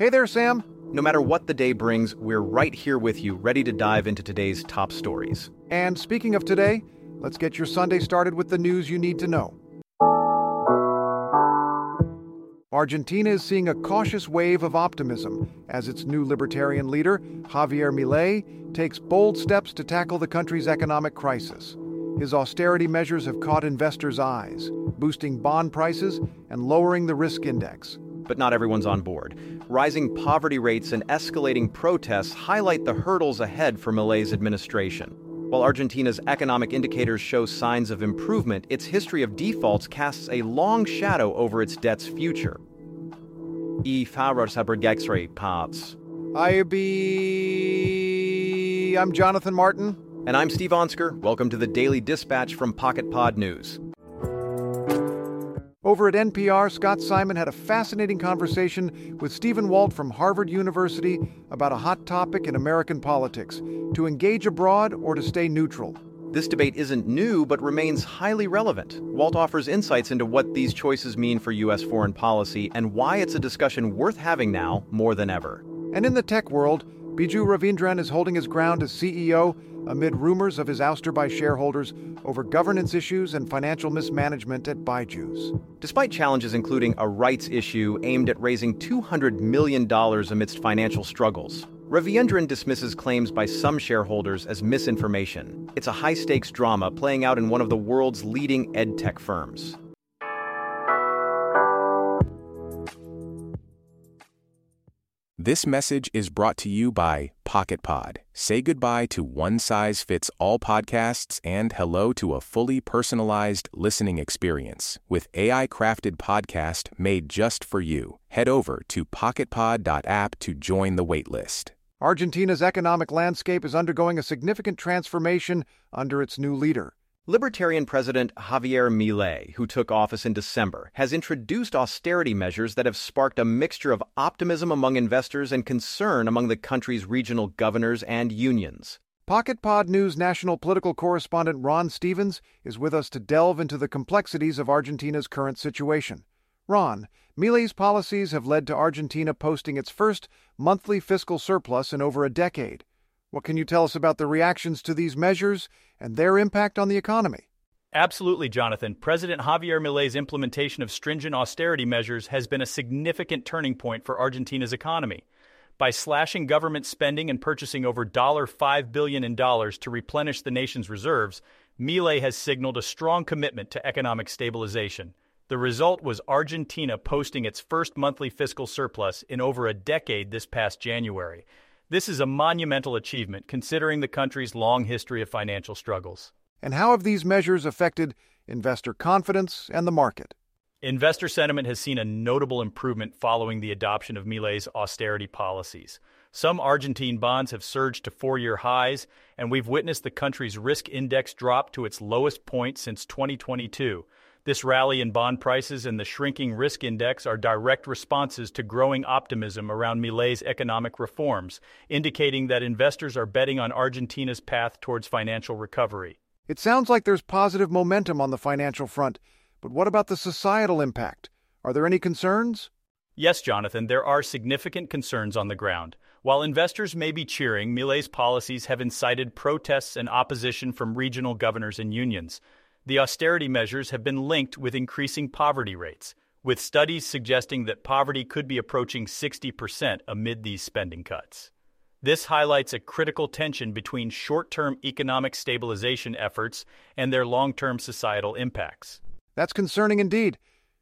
Hey there, Sam. No matter what the day brings, we're right here with you, ready to dive into today's top stories. And speaking of today, let's get your Sunday started with the news you need to know. Argentina is seeing a cautious wave of optimism as its new libertarian leader, Javier Milei, takes bold steps to tackle the country's economic crisis. His austerity measures have caught investors' eyes, boosting bond prices and lowering the risk index. But not everyone's on board. Rising poverty rates and escalating protests highlight the hurdles ahead for Milei's administration. While Argentina's economic indicators show signs of improvement, its history of defaults casts a long shadow over its debt's future. I farar saber parts. I be. I'm Jonathan Martin. And I'm Steve Onsker. Welcome to the Daily Dispatch from Pocket Pod News. Over at NPR, Scott Simon had a fascinating conversation with Stephen Walt from Harvard University about a hot topic in American politics to engage abroad or to stay neutral. This debate isn't new, but remains highly relevant. Walt offers insights into what these choices mean for U.S. foreign policy and why it's a discussion worth having now more than ever. And in the tech world, Byju Raveendran is holding his ground as CEO amid rumors of his ouster by shareholders over governance issues and financial mismanagement at Byju's. Despite challenges including a rights issue aimed at raising $200 million amidst financial struggles, Raveendran dismisses claims by some shareholders as misinformation. It's a high stakes drama playing out in one of the world's leading edtech firms. This message is brought to you by PocketPod. Say goodbye to one size fits all podcasts and hello to a fully personalized listening experience with AI crafted podcast made just for you. Head over to pocketpod.app to join the waitlist. Argentina's economic landscape is undergoing a significant transformation under its new leader. Libertarian President Javier Milei, who took office in December, has introduced austerity measures that have sparked a mixture of optimism among investors and concern among the country's regional governors and unions. Pocket Pod News national political correspondent Ron Stevens is with us to delve into the complexities of Argentina's current situation. Ron, Milei's policies have led to Argentina posting its first monthly fiscal surplus in over a decade. What can you tell us about the reactions to these measures and their impact on the economy? Absolutely, Jonathan. President Javier Milei's implementation of stringent austerity measures has been a significant turning point for Argentina's economy. By slashing government spending and purchasing over $5 billion in dollars to replenish the nation's reserves, Milei has signaled a strong commitment to economic stabilization. The result was Argentina posting its first monthly fiscal surplus in over a decade this past January. This is a monumental achievement considering the country's long history of financial struggles. And how have these measures affected investor confidence and the market? Investor sentiment has seen a notable improvement following the adoption of Milei's austerity policies. Some Argentine bonds have surged to four year highs, and we've witnessed the country's risk index drop to its lowest point since 2022. This rally in bond prices and the shrinking risk index are direct responses to growing optimism around Milei's economic reforms, indicating that investors are betting on Argentina's path towards financial recovery. It sounds like there's positive momentum on the financial front, but what about the societal impact? Are there any concerns? Yes, Jonathan, there are significant concerns on the ground. While investors may be cheering, Milei's policies have incited protests and opposition from regional governors and unions. The austerity measures have been linked with increasing poverty rates, with studies suggesting that poverty could be approaching 60% amid these spending cuts. This highlights a critical tension between short term economic stabilization efforts and their long term societal impacts. That's concerning indeed.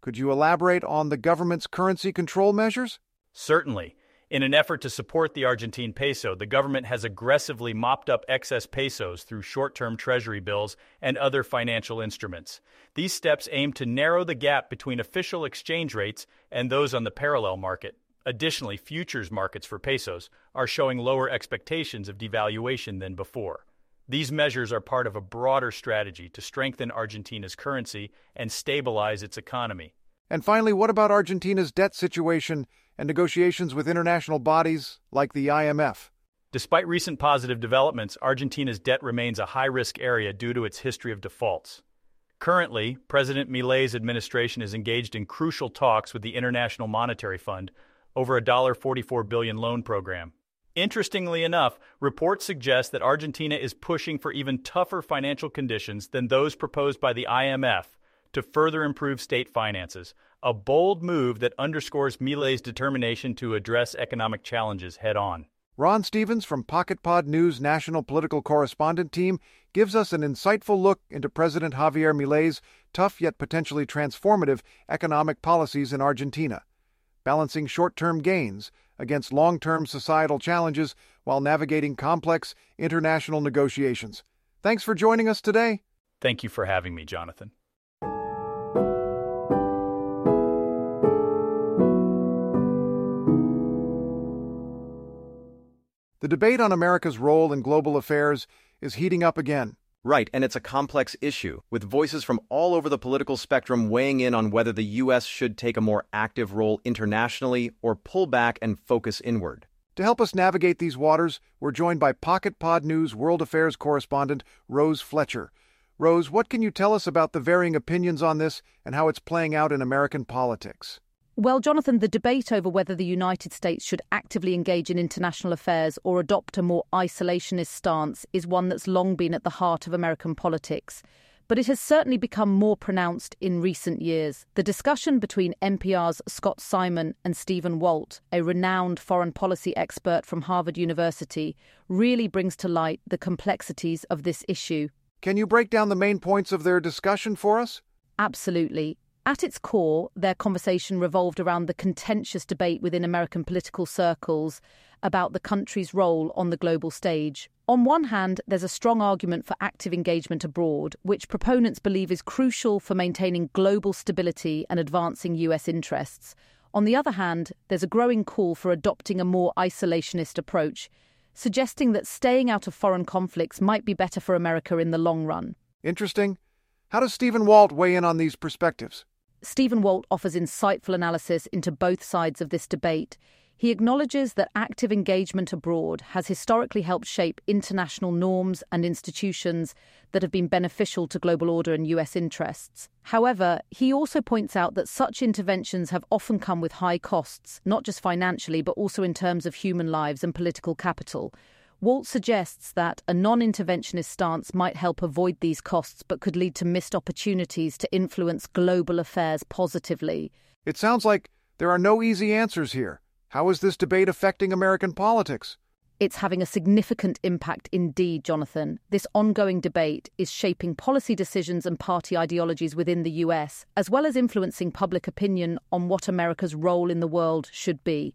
Could you elaborate on the government's currency control measures? Certainly. In an effort to support the Argentine peso, the government has aggressively mopped up excess pesos through short term treasury bills and other financial instruments. These steps aim to narrow the gap between official exchange rates and those on the parallel market. Additionally, futures markets for pesos are showing lower expectations of devaluation than before. These measures are part of a broader strategy to strengthen Argentina's currency and stabilize its economy. And finally, what about Argentina's debt situation and negotiations with international bodies like the IMF? Despite recent positive developments, Argentina's debt remains a high risk area due to its history of defaults. Currently, President Milei's administration is engaged in crucial talks with the International Monetary Fund, over a $44 billion loan program. Interestingly enough, reports suggest that Argentina is pushing for even tougher financial conditions than those proposed by the IMF to further improve state finances, a bold move that underscores Milei's determination to address economic challenges head on. Ron Stevens from PocketPod News national political correspondent team gives us an insightful look into President Javier Milei's tough yet potentially transformative economic policies in Argentina, balancing short term gains against long term societal challenges while navigating complex international negotiations. Thanks for joining us today. Thank you for having me, Jonathan. Debate on America's role in global affairs is heating up again. Right, and it's a complex issue, with voices from all over the political spectrum weighing in on whether the U.S. should take a more active role internationally or pull back and focus inward. To help us navigate these waters, we're joined by Pocket Pod News World Affairs correspondent Rose Fletcher. Rose, what can you tell us about the varying opinions on this and how it's playing out in American politics? Well, Jonathan, the debate over whether the United States should actively engage in international affairs or adopt a more isolationist stance is one that's long been at the heart of American politics. But it has certainly become more pronounced in recent years. The discussion between NPR's Scott Simon and Stephen Walt, a renowned foreign policy expert from Harvard University, really brings to light the complexities of this issue. Can you break down the main points of their discussion for us? Absolutely. At its core, their conversation revolved around the contentious debate within American political circles about the country's role on the global stage. On one hand, there's a strong argument for active engagement abroad, which proponents believe is crucial for maintaining global stability and advancing US interests. On the other hand, there's a growing call for adopting a more isolationist approach, suggesting that staying out of foreign conflicts might be better for America in the long run. Interesting. How does Stephen Walt weigh in on these perspectives? Stephen Walt offers insightful analysis into both sides of this debate. He acknowledges that active engagement abroad has historically helped shape international norms and institutions that have been beneficial to global order and US interests. However, he also points out that such interventions have often come with high costs, not just financially, but also in terms of human lives and political capital. Walt suggests that a non interventionist stance might help avoid these costs but could lead to missed opportunities to influence global affairs positively. It sounds like there are no easy answers here. How is this debate affecting American politics? It's having a significant impact indeed, Jonathan. This ongoing debate is shaping policy decisions and party ideologies within the US, as well as influencing public opinion on what America's role in the world should be.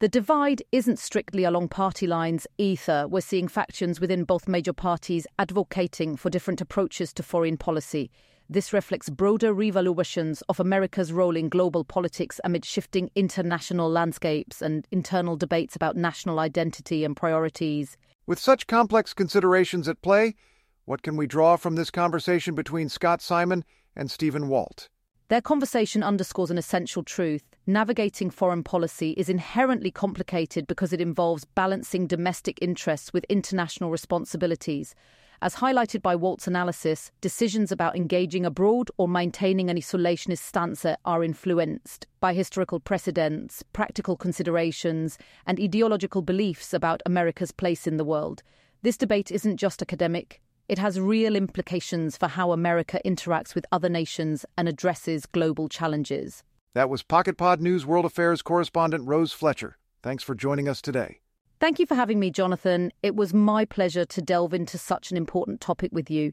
The divide isn't strictly along party lines either. We're seeing factions within both major parties advocating for different approaches to foreign policy. This reflects broader revaluations of America's role in global politics amid shifting international landscapes and internal debates about national identity and priorities. With such complex considerations at play, what can we draw from this conversation between Scott Simon and Stephen Walt? Their conversation underscores an essential truth. Navigating foreign policy is inherently complicated because it involves balancing domestic interests with international responsibilities. As highlighted by Walt's analysis, decisions about engaging abroad or maintaining an isolationist stance are influenced by historical precedents, practical considerations, and ideological beliefs about America's place in the world. This debate isn't just academic, it has real implications for how America interacts with other nations and addresses global challenges. That was PocketPod News World Affairs correspondent Rose Fletcher. Thanks for joining us today. Thank you for having me, Jonathan. It was my pleasure to delve into such an important topic with you.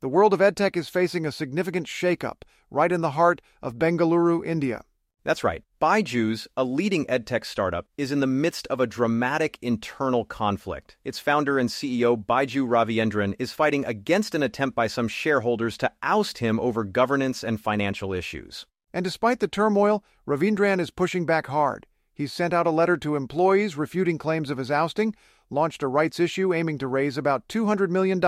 The world of edtech is facing a significant shakeup right in the heart of Bengaluru, India. That's right. Byju's, a leading edtech startup, is in the midst of a dramatic internal conflict. Its founder and CEO, Byju Raveendran, is fighting against an attempt by some shareholders to oust him over governance and financial issues. And despite the turmoil, Raveendran is pushing back hard. He's sent out a letter to employees refuting claims of his ousting, launched a rights issue aiming to raise about $200 million,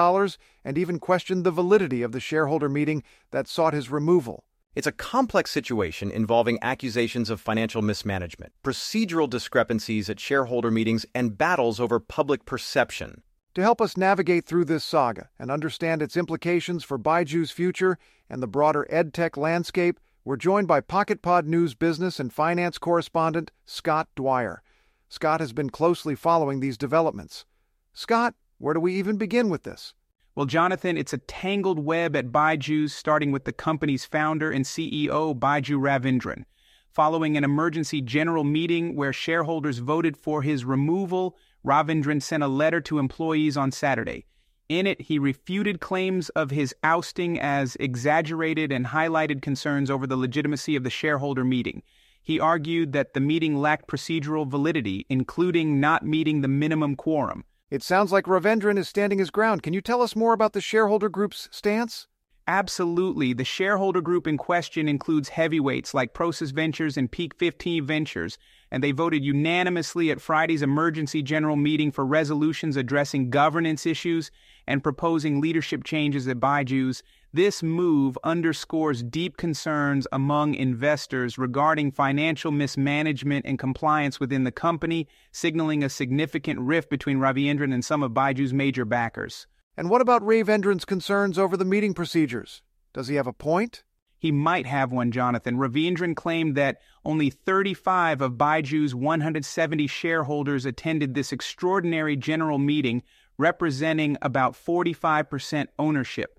and even questioned the validity of the shareholder meeting that sought his removal. It's a complex situation involving accusations of financial mismanagement, procedural discrepancies at shareholder meetings, and battles over public perception. To help us navigate through this saga and understand its implications for Byju's future and the broader edtech landscape, we're joined by PocketPod News business and finance correspondent Scott Dwyer. Scott has been closely following these developments. Scott, where do we even begin with this? Well, Jonathan, it's a tangled web at Byju's, starting with the company's founder and CEO, Byju Raveendran. Following an emergency general meeting where shareholders voted for his removal, Raveendran sent a letter to employees on Saturday. In it, he refuted claims of his ousting as exaggerated and highlighted concerns over the legitimacy of the shareholder meeting. He argued that the meeting lacked procedural validity, including not meeting the minimum quorum. It sounds like Raveendran is standing his ground. Can you tell us more about the shareholder group's stance? Absolutely. The shareholder group in question includes heavyweights like Prosus Ventures and Peak 15 Ventures, and they voted unanimously at Friday's emergency general meeting for resolutions addressing governance issues and proposing leadership changes at Byju's. This move underscores deep concerns among investors regarding financial mismanagement and compliance within the company, signaling a significant rift between Raveendran and some of Byju's major backers. And what about Raveendran's concerns over the meeting procedures? Does he have a point? He might have one, Jonathan. Raveendran claimed that only 35 of Byju's 170 shareholders attended this extraordinary general meeting, representing about 45% ownership.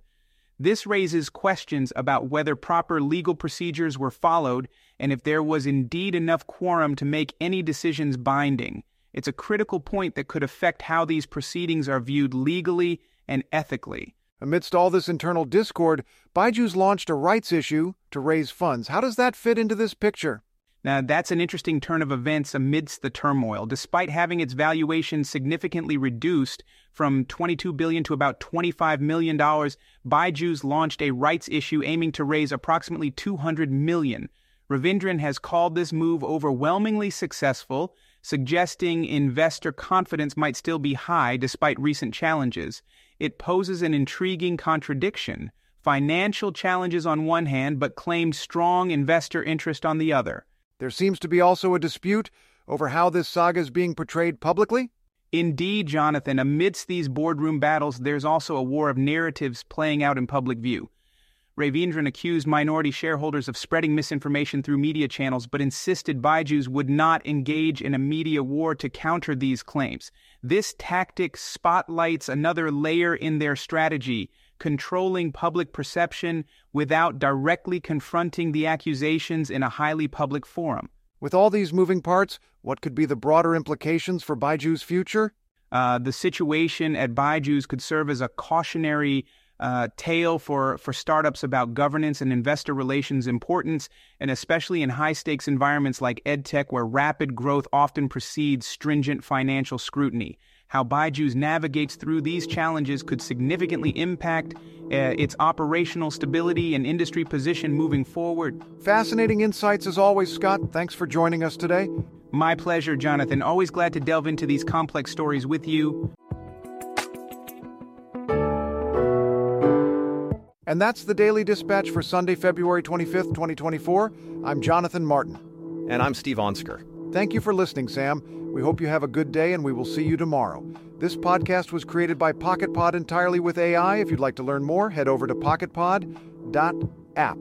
This raises questions about whether proper legal procedures were followed and if there was indeed enough quorum to make any decisions binding. It's a critical point that could affect how these proceedings are viewed legally and ethically. Amidst all this internal discord, Byju's launched a rights issue to raise funds. How does that fit into this picture? Now, that's an interesting turn of events amidst the turmoil. Despite having its valuation significantly reduced from 22 billion to about 25 million dollars, Byju's launched a rights issue aiming to raise approximately 200 million. Raveendran has called this move overwhelmingly successful, suggesting investor confidence might still be high despite recent challenges. It poses an intriguing contradiction. Financial challenges on one hand, but claimed strong investor interest on the other. There seems to be also a dispute over how this saga is being portrayed publicly. Indeed, Jonathan, amidst these boardroom battles, there's also a war of narratives playing out in public view. Raveendran accused minority shareholders of spreading misinformation through media channels, but insisted Byju's would not engage in a media war to counter these claims. This tactic spotlights another layer in their strategy, controlling public perception without directly confronting the accusations in a highly public forum. With all these moving parts, what could be the broader implications for Byju's future? Uh, the situation at Byju's could serve as a cautionary uh, tale for, for startups about governance and investor relations importance, and especially in high stakes environments like EdTech, where rapid growth often precedes stringent financial scrutiny. How Byju's navigates through these challenges could significantly impact uh, its operational stability and industry position moving forward. Fascinating insights as always, Scott. Thanks for joining us today. My pleasure, Jonathan. Always glad to delve into these complex stories with you. And that's the Daily Dispatch for Sunday, February 25th, 2024. I'm Jonathan Martin. And I'm Steve Onsker. Thank you for listening, Sam. We hope you have a good day and we will see you tomorrow. This podcast was created by PocketPod entirely with AI. If you'd like to learn more, head over to pocketpod.app.